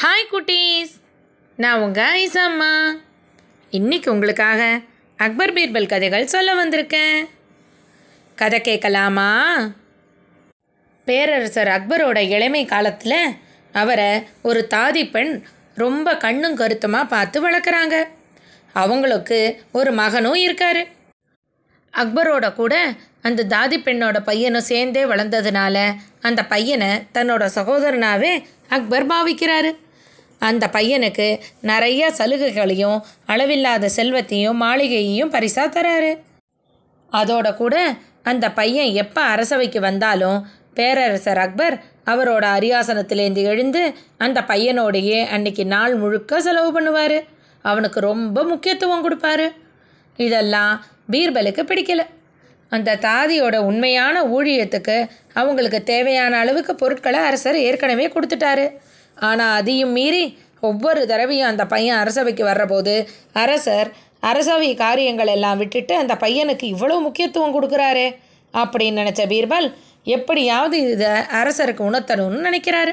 Hi குட்டீஸ். நான் உங்கள் ஐசாம்மா இன்றைக்கி உங்களுக்காக அக்பர் பீர்பல் கதைகள் சொல்ல வந்திருக்கேன். கதை கேட்கலாமா? பேரரசர் அக்பரோட இளமை காலத்தில் அவரை ஒரு தாதி பெண் ரொம்ப கண்ணும் கருத்துமாக பார்த்து வளர்க்குறாங்க. அவங்களுக்கு ஒரு மகனும் இருக்காரு. அக்பரோட கூட அந்த தாதி பெண்ணோட பையனும் சேர்ந்தே வளர்ந்ததுனால அந்த பையனை தன்னோட சகோதரனாகவே அக்பர் பாவிக்கிறாரு. அந்த பையனுக்கு நிறைய சலுகைகளையும் அளவில்லாத செல்வத்தையும் மாளிகையையும் பரிசா தராரு. அதோட கூட அந்த பையன் எப்போ அரசவைக்கு வந்தாலும் பேரரசர் அக்பர் அவரோட அரியாசனத்திலேருந்து எழுந்து அந்த பையனோடையே அன்னைக்கு நாள் முழுக்க செலவு பண்ணுவார். அவனுக்கு ரொம்ப முக்கியத்துவம் கொடுப்பாரு. இதெல்லாம் பீர்பலுக்கு பிடிக்கல. அந்த தாதியோட உண்மையான ஊழியத்துக்கு அவங்களுக்கு தேவையான அளவுக்கு பொருட்களை அரசர் ஏற்கனவே கொடுத்துட்டாரு. ஆனால் அதையும் மீறி ஒவ்வொரு தடவையும் அந்த பையன் அரசவைக்கு வர்றபோது அரசர் அரசவை காரியங்கள் எல்லாம் விட்டுட்டு அந்த பையனுக்கு இவ்வளோ முக்கியத்துவம் கொடுக்குறாரே? அப்படின்னு நினச்ச பீர்பால் எப்படியாவது இதை அரசருக்கு உணர்த்தணும்னு நினைக்கிறாரு.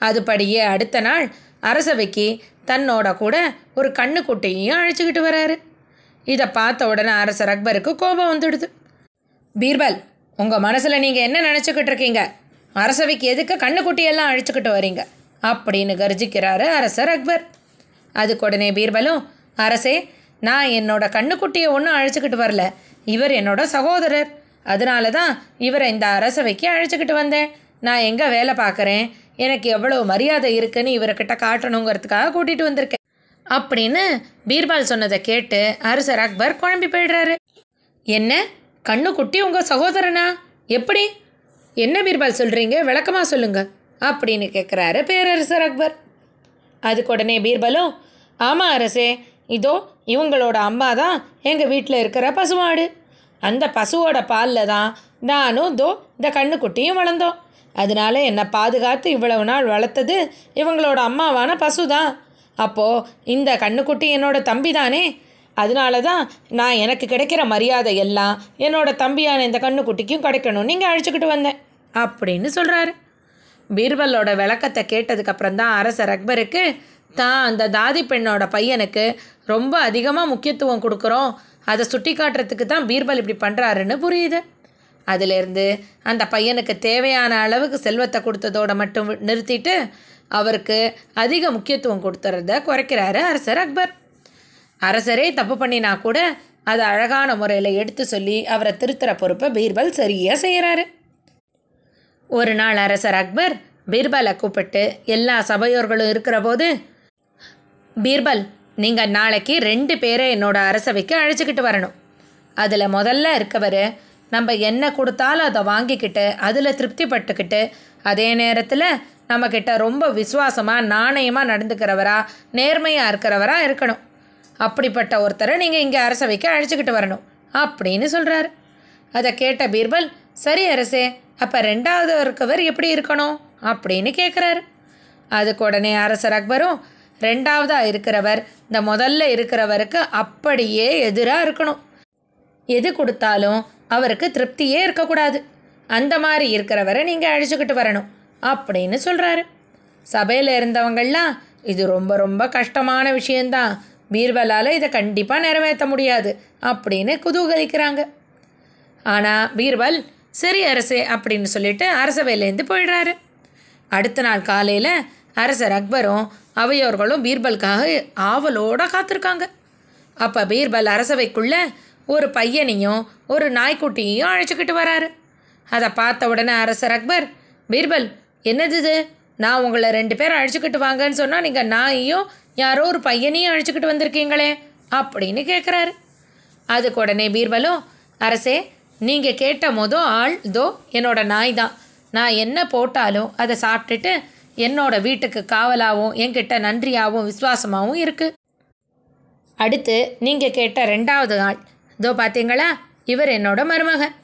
அதுபடியே அடுத்த நாள் அரசவைக்கு தன்னோட கூட ஒரு கண்ணுக்குட்டியையும் அழைச்சிக்கிட்டு வராரு. இதை பார்த்த உடனே அரசர் அக்பருக்கு கோபம் வந்துடுது. பீர்பல் உங்கள் மனசில் நீங்கள் என்ன நினச்சிக்கிட்டு இருக்கீங்க? அரசவைக்கு எதுக்கு கண்ணுக்குட்டியெல்லாம் அழைச்சிக்கிட்டு வரீங்க? அப்படின்னு கர்ஜிக்கிறாரு அரசர் அக்பர். அதுக்கு உடனே பீர்பலும் அரசே நான் என்னோட கண்ணுக்குட்டியை ஒன்றும் அழைச்சிக்கிட்டு வரல. இவர் என்னோட சகோதரர். அதனால தான் இவரை இந்த அரசவைக்கு அழைச்சிக்கிட்டு வந்தேன். நான் எங்கே வேலை பார்க்குறேன்? எனக்கு எவ்வளோ மரியாதை இருக்குன்னு இவர்கிட்ட காட்டணுங்கிறதுக்காக கூட்டிகிட்டு வந்திருக்கேன். அப்படின்னு பீர்பால் சொன்னதை கேட்டு அரசர் அக்பர் குழம்பி போயிடுறாரு. என்ன? கண்ணுக்குட்டி உங்கள் சகோதரனா? எப்படி? என்ன பீர்பால் சொல்கிறீங்க விளக்கமாக சொல்லுங்கள் அப்படின்னு கேட்குறாரு பேரரசர் அக்பர். அதுக்கு உடனே பீர்பலும் ஆமாம் அரசே இதோ இவங்களோட அம்மா தான் எங்கள் வீட்டில் இருக்கிற பசுமாடு. அந்த பசுவோட பாலில் தான் நானும் தோ இந்த கண்ணுக்குட்டியும் வளர்ந்தோம். அதனால என்னை பாதுகாத்து இவ்வளவு நாள் வளர்த்தது இவங்களோட அம்மாவான பசு தான். அப்போது இந்த கண்ணுக்குட்டி என்னோட தம்பி தானே? அதனால தான் நான் எனக்கு கிடைக்கிற மரியாதை எல்லாம் என்னோட தம்பியான இந்த கண்ணுக்குட்டிக்கும் கிடைக்கணும் நீங்கள் அழைச்சிக்கிட்டு வந்தேன் அப்படின்னு சொல்கிறாரு பீர்பலோட விளக்கத்தை கேட்டதுக்கப்புறம் தான் அரசர் அக்பருக்கு தான் அந்த தாதி பெண்ணோட பையனுக்கு ரொம்ப அதிகமாக முக்கியத்துவம் கொடுக்குறோம். அதை சுட்டி காட்டுறதுக்கு தான் பீர்பல் இப்படி பண்ணுறாருன்னு புரியுது. அதிலேருந்து அந்த பையனுக்கு தேவையான அளவுக்கு செல்வத்தை கொடுத்ததோட மட்டும் நிறுத்திட்டு அவருக்கு அதிக முக்கியத்துவம் கொடுத்துறத குறைக்கிறாரு அரசர் அக்பர். அரசரே தப்பு பண்ணினா கூட அதை அழகான முறையில் எடுத்து சொல்லி அவரை திருத்துற பொறுப்பை பீர்பல் சரியாக செய்கிறாரு ஒரு நாள் அரசர் அக்பர் பீர்பலை கூப்பிட்டு எல்லா சபையோர்களும் இருக்கிற போது பீர்பல் நீங்கள் நாளைக்கு ரெண்டு பேரை என்னோட அரசவைக்கு அழைச்சிக்கிட்டு வரணும். அதில் முதல்ல இருக்கவர் நம்ம என்ன கொடுத்தாலும் அதை வாங்கிக்கிட்டு அதில் திருப்திப்பட்டுக்கிட்டு அதே நேரத்தில் நம்மக்கிட்ட ரொம்ப விசுவாசமாக நாணயமாக நடந்துக்கிறவரா நேர்மையாக இருக்கிறவரா இருக்கணும். அப்படிப்பட்ட ஒருத்தரை நீங்கள் இங்கே அரசவைக்கு அழைச்சிக்கிட்டு வரணும். அப்படின்னு சொல்கிறாரு அதை கேட்ட பீர்பல் சரி அரசே அப்போ ரெண்டாவது இருக்கவர் எப்படி இருக்கணும்? அப்படின்னு கேட்குறாரு அதுக்கு உடனே அரசர் அக்பரும் ரெண்டாவதாக இருக்கிறவர் இந்த முதல்ல இருக்கிறவருக்கு அப்படியே எதிராக இருக்கணும். எது கொடுத்தாலும் அவருக்கு திருப்தியே இருக்கக்கூடாது. அந்த மாதிரி இருக்கிறவரை நீங்கள் அழிச்சுக்கிட்டு வரணும் அப்படின்னு சொல்கிறாரு சபையில் இருந்தவங்கள்லாம் இது ரொம்ப ரொம்ப கஷ்டமான விஷயந்தான் பீர்பலால் இதை கண்டிப்பாக நிறைவேற்ற முடியாது அப்படின்னு குதூகலிக்கிறாங்க. ஆனால் பீர்பல் சரி அரசே அப்படின்னு சொல்லிட்டு அரசவையிலேருந்து போயிடுறாரு. அடுத்த நாள் காலையில் அரசர் அக்பரும் அவையோர்களும் பீர்பலுக்காக ஆவலோட காத்திருக்காங்க. அப்போ பீர்பல் அரசவைக்குள்ளே ஒரு பையனையும் ஒரு நாய்க்குட்டியையும் அழைச்சிக்கிட்டு வராரு. அதை பார்த்த உடனே அரசர் அக்பர் பீர்பல் என்னது இது? நான் உங்களை ரெண்டு பேரும் அழைச்சிக்கிட்டு வாங்கன்னு சொன்னால் நீங்கள் நாயையும் யாரோ ஒரு பையனையும் அழைச்சிக்கிட்டு வந்திருக்கீங்களே? அப்படின்னு கேட்குறாரு அதுக்கு உடனே பீர்பலும் அரசே நீங்கள் கேட்ட மொதல் ஆள் இதோ என்னோட நாய் தான் நான் என்ன போட்டாலும் அதை சாப்பிட்டுட்டு என்னோட வீட்டுக்கு காவலாகவும் என்கிட்ட நன்றியாகவும் விசுவாசமாகவும் இருக்குது அடுத்து நீங்கள் கேட்ட ரெண்டாவது ஆள். இதோ பார்த்தீங்களா இவர் என்னோட மருமகன்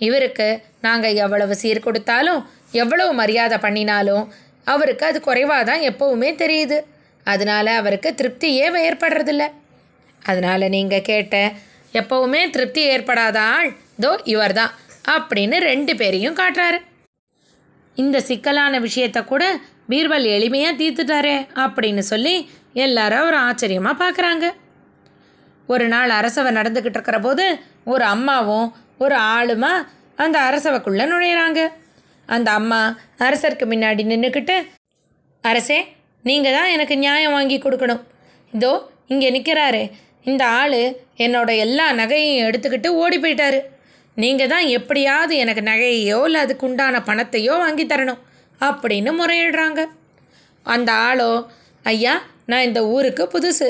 இவருக்கு நாங்கள் எவ்வளவு சீர் கொடுத்தாலும் எவ்வளவு மரியாதை பண்ணினாலும் அவருக்கு அது குறைவாக தான் எப்போவுமே தெரியுது. அதனால் அவருக்கு திருப்தியே ஏற்படுறதில்ல. அதனால் நீங்கள் கேட்ட எப்போவுமே திருப்தி ஏற்படாத ஆள் தோ இவர் தான் அப்படின்னு ரெண்டு பேரையும் காட்டுறாரு. இந்த சிக்கலான விஷயத்த கூட பீர்பல் எளிமையாக தீர்த்துட்டாரே அப்படின்னு சொல்லி எல்லாரும் ஒரு ஆச்சரியமாக பார்க்குறாங்க ஒரு நாள் அரசவை நடந்துக்கிட்டு இருக்கிற போது ஒரு அம்மாவும் ஒரு ஆளுமா அந்த அரசவைக்குள்ளே நுழையிறாங்க. அந்த அம்மா அரசருக்கு முன்னாடி நின்றுக்கிட்டு அரசே நீங்கள் தான் எனக்கு நியாயம் வாங்கி கொடுக்கணும். இதோ இங்கே நிற்கிறாரு இந்த ஆள் என்னோட எல்லா நகையையும் எடுத்துக்கிட்டு ஓடி போயிட்டாரு. நீங்கள் தான் எப்படியாவது எனக்கு நகையையோ இல்லை அதுக்கு உண்டான பணத்தையோ வாங்கி தரணும் அப்படின்னு முறையிடுறாங்க. அந்த ஆளோ ஐயா நான் இந்த ஊருக்கு புதுசு.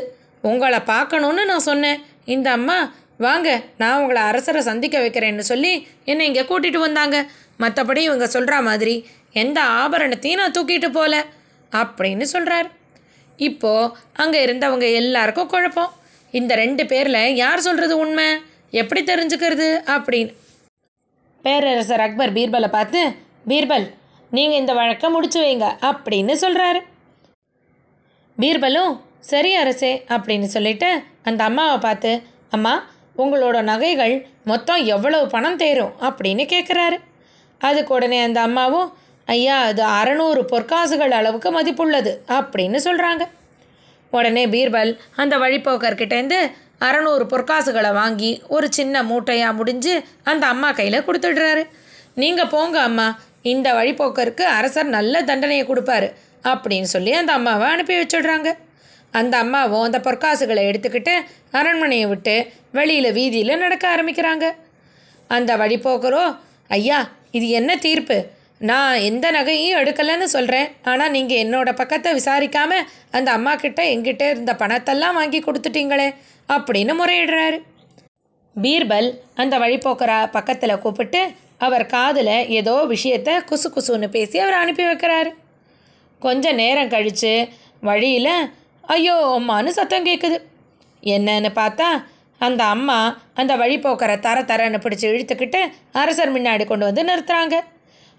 உங்களை பார்க்கணுன்னு நான் சொன்னேன். இந்த அம்மா வாங்க நான் உங்களை அரசரை சந்திக்க வைக்கிறேன்னு சொல்லி என்னை இங்கே கூட்டிகிட்டு வந்தாங்க. மற்றபடி இவங்க சொல்கிற மாதிரி எந்த ஆபரணத்தையும் நான் தூக்கிட்டு போகல அப்படின்னு சொல்கிறார் இப்போது அங்கே இருந்தவங்க எல்லாருக்கும் குழப்பம். இந்த ரெண்டு பேரில் யார் சொல்கிறது உண்மை? எப்படி தெரிஞ்சுக்கிறது? அப்படின்னு. பேரரசர் அக்பர் பீர்பலை பார்த்து பீர்பல் நீங்கள் இந்த வழக்கை முடிச்சு வைங்க அப்படின்னு சொல்கிறாரு பீர்பலும் சரி அரசே அப்படின்னு சொல்லிட்டு அந்த அம்மாவை பார்த்து அம்மா உங்களோட நகைகள் மொத்தம் எவ்வளவு பணம் தேரும்? அப்படின்னு கேட்குறாரு அதுக்கு உடனே அந்த அம்மாவும் ஐயா அது அறநூறு பொற்காசுகள் அளவுக்கு மதிப்புள்ளது அப்படின்னு சொல்கிறாங்க உடனே பீர்பல் அந்த வழிப்போக்கர்கிட்டேருந்து அறநூறு பொற்காசுகளை வாங்கி ஒரு சின்ன மூட்டையாக முடிஞ்சு அந்த அம்மா கையில் கொடுத்துடுறாரு. நீங்கள் போங்க அம்மா இந்த வழிபோக்கருக்கு அரசர் நல்ல தண்டனையை கொடுப்பாரு அப்படின்னு சொல்லி அந்த அம்மாவை அனுப்பி வச்சிடுறாங்க. அந்த அம்மாவும் அந்த பொற்காசுகளை எடுத்துக்கிட்டு அரண்மனையை விட்டு வெளியில் வீதியில் நடக்க ஆரம்பிக்கிறாங்க. அந்த வழிபோக்கரோ ஐயா இது என்ன தீர்ப்பு? நான் எந்த நகையும் எடுக்கலைன்னு சொல்கிறேன் ஆனால் நீங்கள் என்னோடய பக்கத்தை விசாரிக்காமல் அந்த அம்மா கிட்ட எங்கிட்ட இருந்த பணத்தெல்லாம் வாங்கி கொடுத்துட்டீங்களே. அப்படின்னு முறையிடுறாரு. பீர்பல் அந்த வழிபோக்கரா பக்கத்தில் கூப்பிட்டு அவர் காதில் ஏதோ விஷயத்த குசு குசுன்னு பேசி அவர் அனுப்பி வைக்கிறாரு. கொஞ்ச நேரம் கழித்து வழியில் ஐயோ அம்மான்னு சத்தம் கேட்குது என்னன்னு பார்த்தா அந்த அம்மா அந்த வழிப்போக்கரை தர தரன்னு பிடிச்சி இழுத்துக்கிட்டு அரசர் முன்னாடி கொண்டு வந்து நிறுத்துறாங்க.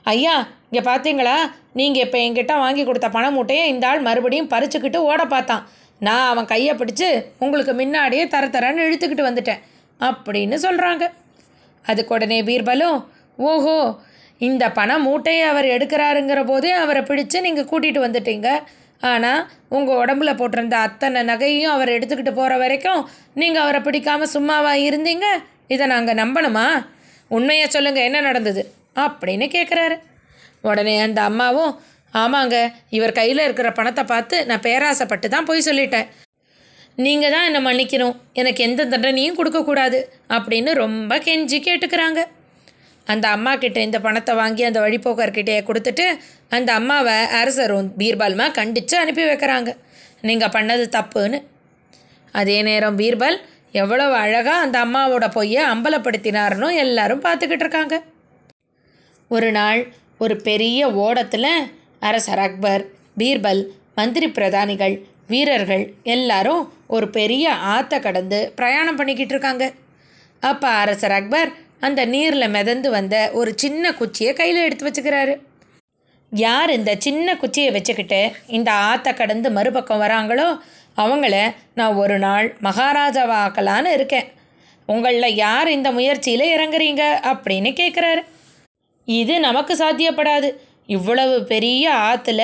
ஐயா இங்கே பார்த்தீங்களா நீங்கள் இப்போ என்கிட்ட வாங்கி கொடுத்த பண மூட்டையை இந்த ஆள் மறுபடியும் பறிச்சுக்கிட்டு ஓட பார்த்தான். நான் அவன் கையை பிடிச்சி உங்களுக்கு முன்னாடியே தர தரன்னு இழுத்துக்கிட்டு வந்துட்டேன் அப்படின்னு சொல்கிறாங்க அதுக்கு உடனே பீர்பலும் ஓஹோ இந்த பணம் மூட்டையை அவர் எடுக்கிறாருங்கிற போதே அவரை பிடிச்சி நீங்கள் கூட்டிகிட்டு வந்துட்டீங்க. ஆனால் உங்கள் உடம்புல போட்டிருந்த அத்தனை நகையும் அவர் எடுத்துக்கிட்டு போகிற வரைக்கும் நீங்கள் அவரை பிடிக்காமல் சும்மாவாக இருந்தீங்க? இதை நாங்கள் நம்பணுமா? உண்மையை சொல்லுங்கள் என்ன நடந்தது? அப்படின்னு கேட்குறாரு உடனே அந்த அம்மாவும் ஆமாங்க இவர் கையில் இருக்கிற பணத்தை பார்த்து நான் பேராசைப்பட்டு தான் போய் சொல்லிட்டேன். நீங்கள் தான் என்னை மன்னிக்கணும். எனக்கு எந்த தண்டனையும் கொடுக்கக்கூடாது அப்படின்னு ரொம்ப கெஞ்சி கேட்டுக்கிறாங்க. அந்த அம்மா கிட்ட இந்த பணத்தை வாங்கி அந்த வழிப்போக்கர்கிட்டே கொடுத்துட்டு அந்த அம்மாவை அரசரும் பீர்பால்மா கண்டித்து அனுப்பி வைக்கிறாங்க. நீங்கள் பண்ணது தப்புன்னு. அதே நேரம் பீர்பால் எவ்வளவு அழகாக அந்த அம்மாவோட பொய்யை அம்பலப்படுத்தினாருன்னு எல்லாரும் பார்த்துக்கிட்டு இருக்காங்க. ஒரு நாள் ஒரு பெரிய ஓடத்தில் அரசர் அக்பர் பீர்பல் மந்திரி பிரதானிகள் வீரர்கள் எல்லாரும் ஒரு பெரிய ஆற்றை கடந்து பிரயாணம் பண்ணிக்கிட்டு இருக்காங்க. அப்போ அரசர் அக்பர் அந்த நீரில் மிதந்து வந்த ஒரு சின்ன குச்சியை கையில் எடுத்து வச்சுக்கிறாரு. யார் இந்த சின்ன குச்சியை வச்சுக்கிட்டு இந்த ஆற்றை கடந்து மறுபக்கம் வராங்களோ அவங்கள நான் ஒரு நாள் மகாராஜாவாக்கலான்னு இருக்கேன். உங்களில் யார் இந்த முயற்சியில் இறங்குறீங்க அப்படின்னு கேட்குறாரு இது நமக்கு சாத்தியப்படாது. இவ்வளவு பெரிய ஆற்றுல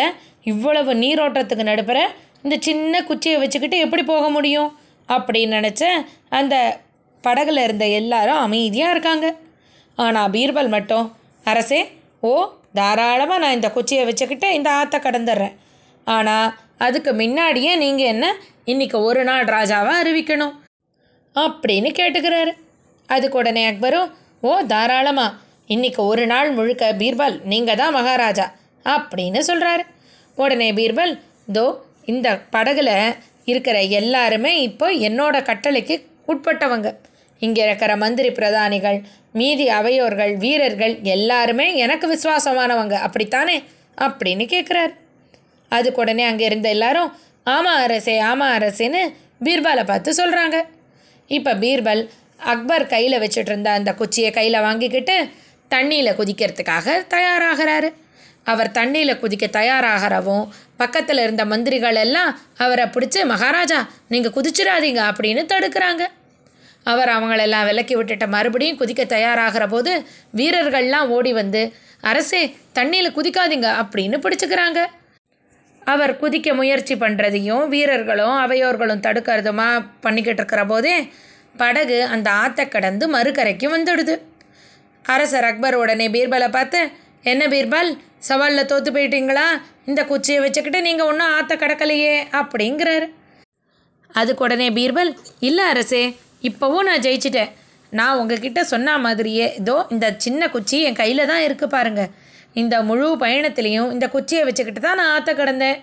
இவ்வளவு நீரோட்டத்துக்கு நடுப்புற இந்த சின்ன குச்சியை வச்சுக்கிட்டு எப்படி போக முடியும்? அப்படின்னு நினச்ச அந்த படகுல இருந்த எல்லாரும் அமைதியாக இருக்காங்க. ஆனால் பீர்பல் மட்டும் அரசே ஓ தாராளமாக நான் இந்த குச்சியை வச்சுக்கிட்டு இந்த ஆற்றை கடந்துடுறேன் ஆனால் அதுக்கு முன்னாடியே நீங்கள் என்ன இன்னைக்கு ஒரு நாள் ராஜாவாக அறிவிக்கணும்? அப்படின்னு கேட்டுக்கிறாரு. அதுக்கு உடனே அக்பரும் ஓ தாராளமாக இன்னைக்கு ஒரு நாள் முழுக்க பீர்பல் நீங்கள் தான் மகாராஜா அப்படின்னு சொல்கிறாரு உடனே பீர்பல் தோ இந்த படகுல இருக்கிற எல்லாருமே இப்போ என்னோட கட்டளைக்கு உட்பட்டவங்க. இங்கே இருக்கிற மந்திரி பிரதானிகள் மீதி அவையோர்கள் வீரர்கள் எல்லாருமே எனக்கு விசுவாசமானவங்க அப்படித்தானே? அப்படின்னு கேட்குறாரு அதுக்கு உடனே அங்கே இருந்த எல்லாரும் ஆமாம் அரசே ஆமாம் அரசேன்னு பீர்பாலை பார்த்து சொல்கிறாங்க இப்போ பீர்பல் அக்பர் கையில் வச்சுட்டு இருந்த அந்த குச்சியை கையில் வாங்கிக்கிட்டு தண்ணியில் குதிக்கிறதுக்காக தயாராகிறாரு. அவர் தண்ணியில் குதிக்க தயாராகிறவும் பக்கத்தில் இருந்த மந்திரிகள் எல்லாம் அவரை பிடிச்சி மகாராஜா நீங்கள் குதிச்சிடாதீங்க அப்படின்னு தடுக்கிறாங்க. அவர் அவங்களெல்லாம் விலக்கி விட்டுட்டு மறுபடியும் குதிக்க தயாராகிற போது வீரர்கள்லாம் ஓடி வந்து அரசே தண்ணியில் குதிக்காதீங்க அப்படின்னு பிடிச்சிக்கிறாங்க. அவர் குதிக்க முயற்சி பண்ணுறதையும் வீரர்களும் அவையோர்களும் தடுக்கிறதுமா பண்ணிக்கிட்டு இருக்கிற போதே படகு அந்த ஆற்றை கடந்து மறுக்கரைக்கு வந்துடுது. அரசர் அக்பர் உடனே பீர்பலை பார்த்து என்ன பீர்பல் சவாலில் தோற்று போயிட்டீங்களா? இந்த குச்சியை வச்சுக்கிட்டு நீங்கள் ஒன்றும் ஆற்ற கடக்கலையே அப்படிங்கிறாரு. அதுக்கு உடனே பீர்பல் இல்லை அரசே இப்போவும் நான் ஜெயிச்சிட்டேன். நான் உங்ககிட்ட சொன்ன மாதிரியே இதோ இந்த சின்ன குச்சி என் கையில் தான் இருக்குது பாருங்க. இந்த முழு பயணத்துலேயும் இந்த குச்சியை வச்சுக்கிட்டு தான் நான் ஆற்ற கிடந்தேன்.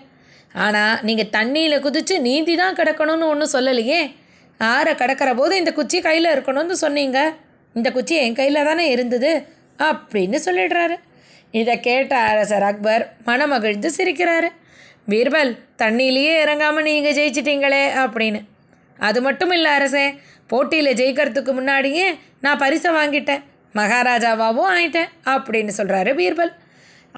ஆனால் நீங்கள் தண்ணியில் குதித்து நீந்தி தான் கிடக்கணும்னு ஒன்றும் சொல்லலையே. ஆற கடக்கிற போது இந்த குச்சி கையில் இருக்கணும்னு சொன்னீங்க. இந்த குச்சி என் கையில் தானே இருந்தது அப்படின்னு சொல்லிடுறாரு. இதை கேட்ட அரசர் அக்பர் மனமகிழ்ந்து சிரிக்கிறாரு. பீர்பல் தண்ணியிலேயே இறங்காமல் நீங்கள் ஜெயிச்சிட்டீங்களே அப்படின்னு. அது மட்டும் இல்லை அரசே போட்டியில் ஜெயிக்கிறதுக்கு முன்னாடியே நான் பரிசை வாங்கிட்டேன். மகாராஜாவாகவும் ஆயிட்டேன் அப்படின்னு சொல்கிறாரு பீர்பல்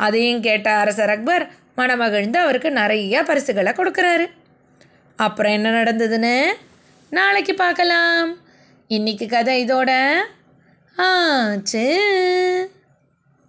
அதையும் கேட்ட அரசர் அக்பர் மனமகிழ்ந்து அவருக்கு நிறைய பரிசுகளை கொடுக்குறாரு. அப்புறம் என்ன நடந்ததுன்னு? நாளைக்கு பார்க்கலாம். இன்றைக்கி கதை இதோட 二、啊、只。